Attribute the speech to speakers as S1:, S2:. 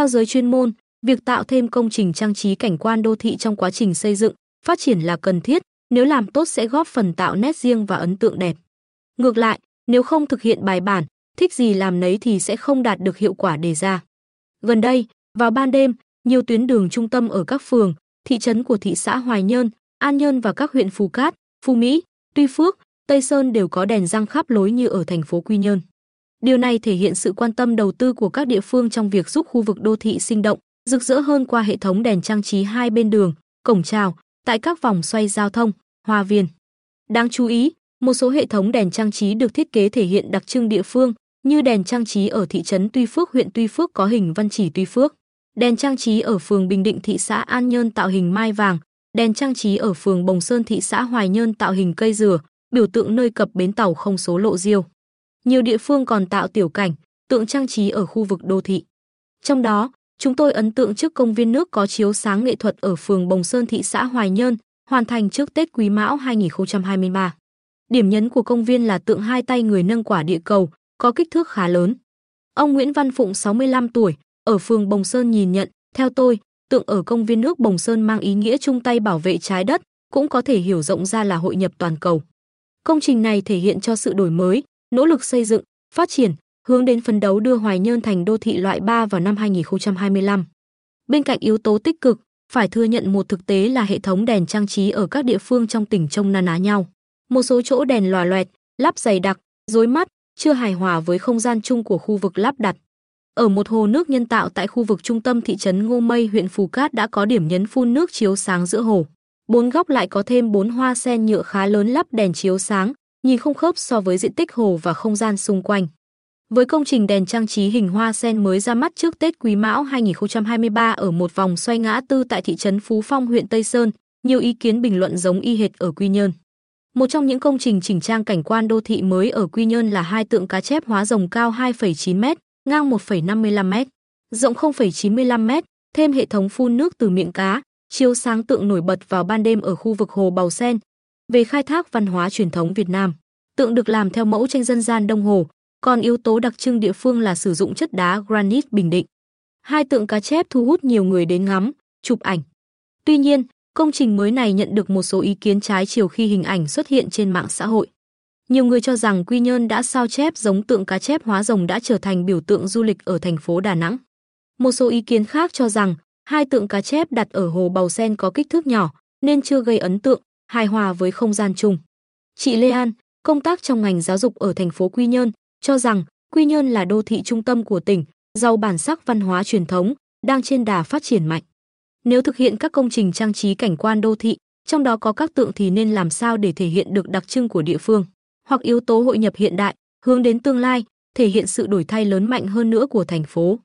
S1: Theo giới chuyên môn, việc tạo thêm công trình trang trí cảnh quan đô thị trong quá trình xây dựng, phát triển là cần thiết, nếu làm tốt sẽ góp phần tạo nét riêng và ấn tượng đẹp. Ngược lại, nếu không thực hiện bài bản, thích gì làm nấy thì sẽ không đạt được hiệu quả đề ra. Gần đây, vào ban đêm, nhiều tuyến đường trung tâm ở các phường, thị trấn của thị xã Hoài Nhơn, An Nhơn và các huyện Phú Cát, Phú Mỹ, Tuy Phước, Tây Sơn đều có đèn răng khắp lối như ở thành phố Quy Nhơn. Điều này thể hiện sự quan tâm đầu tư của các địa phương trong việc giúp khu vực đô thị sinh động, rực rỡ hơn qua hệ thống đèn trang trí hai bên đường, cổng chào, tại các vòng xoay giao thông, hoa viên. Đáng chú ý, một số hệ thống đèn trang trí được thiết kế thể hiện đặc trưng địa phương, như đèn trang trí ở thị trấn Tuy Phước huyện Tuy Phước có hình văn chỉ Tuy Phước, đèn trang trí ở phường Bình Định thị xã An Nhơn tạo hình mai vàng, đèn trang trí ở phường Bồng Sơn thị xã Hoài Nhơn tạo hình cây dừa, biểu tượng nơi cập bến tàu không số lộ diêu. Nhiều địa phương còn tạo tiểu cảnh, tượng trang trí ở khu vực đô thị. Trong đó, chúng tôi ấn tượng trước công viên nước có chiếu sáng nghệ thuật ở phường Bồng Sơn thị xã Hoài Nhơn, hoàn thành trước Tết Quý Mão 2023. Điểm nhấn của công viên là tượng hai tay người nâng quả địa cầu, có kích thước khá lớn. Ông Nguyễn Văn Phụng 65 tuổi, ở phường Bồng Sơn nhìn nhận, theo tôi, tượng ở công viên nước Bồng Sơn mang ý nghĩa chung tay bảo vệ trái đất, cũng có thể hiểu rộng ra là hội nhập toàn cầu. Công trình này thể hiện cho sự đổi mới, nỗ lực xây dựng, phát triển, hướng đến phấn đấu đưa Hoài Nhơn thành đô thị loại 3 vào năm 2025. Bên cạnh yếu tố tích cực, phải thừa nhận một thực tế là hệ thống đèn trang trí ở các địa phương trong tỉnh trông na ná nhau. Một số chỗ đèn lòa loẹt, lắp dày đặc, rối mắt, chưa hài hòa với không gian chung của khu vực lắp đặt. Ở một hồ nước nhân tạo tại khu vực trung tâm thị trấn Ngô Mây huyện Phù Cát đã có điểm nhấn phun nước chiếu sáng giữa hồ. Bốn góc lại có thêm bốn hoa sen nhựa khá lớn lắp đèn chiếu sáng, nhìn không khớp so với diện tích hồ và không gian xung quanh. Với công trình đèn trang trí hình hoa sen mới ra mắt trước Tết Quý Mão 2023 ở một vòng xoay ngã tư tại thị trấn Phú Phong huyện Tây Sơn, nhiều ý kiến bình luận giống y hệt ở Quy Nhơn. Một trong những công trình chỉnh trang cảnh quan đô thị mới ở Quy Nhơn là hai tượng cá chép hóa rồng cao 2,9 m, ngang 1,55 m, rộng 0,95 m, thêm hệ thống phun nước từ miệng cá, chiếu sáng tượng nổi bật vào ban đêm ở khu vực hồ Bào Sen. Về khai thác văn hóa truyền thống Việt Nam, tượng được làm theo mẫu tranh dân gian Đông Hồ, còn yếu tố đặc trưng địa phương là sử dụng chất đá granite Bình Định. Hai tượng cá chép thu hút nhiều người đến ngắm, chụp ảnh. Tuy nhiên, công trình mới này nhận được một số ý kiến trái chiều khi hình ảnh xuất hiện trên mạng xã hội. Nhiều người cho rằng Quy Nhơn đã sao chép giống tượng cá chép hóa rồng đã trở thành biểu tượng du lịch ở thành phố Đà Nẵng. Một số ý kiến khác cho rằng hai tượng cá chép đặt ở hồ Bầu Sen có kích thước nhỏ nên chưa gây ấn tượng, hài hòa với không gian chung. Chị Lê An, công tác trong ngành giáo dục ở thành phố Quy Nhơn, cho rằng Quy Nhơn là đô thị trung tâm của tỉnh, giàu bản sắc văn hóa truyền thống, đang trên đà phát triển mạnh. Nếu thực hiện các công trình trang trí cảnh quan đô thị, trong đó có các tượng thì nên làm sao để thể hiện được đặc trưng của địa phương, hoặc yếu tố hội nhập hiện đại, hướng đến tương lai, thể hiện sự đổi thay lớn mạnh hơn nữa của thành phố.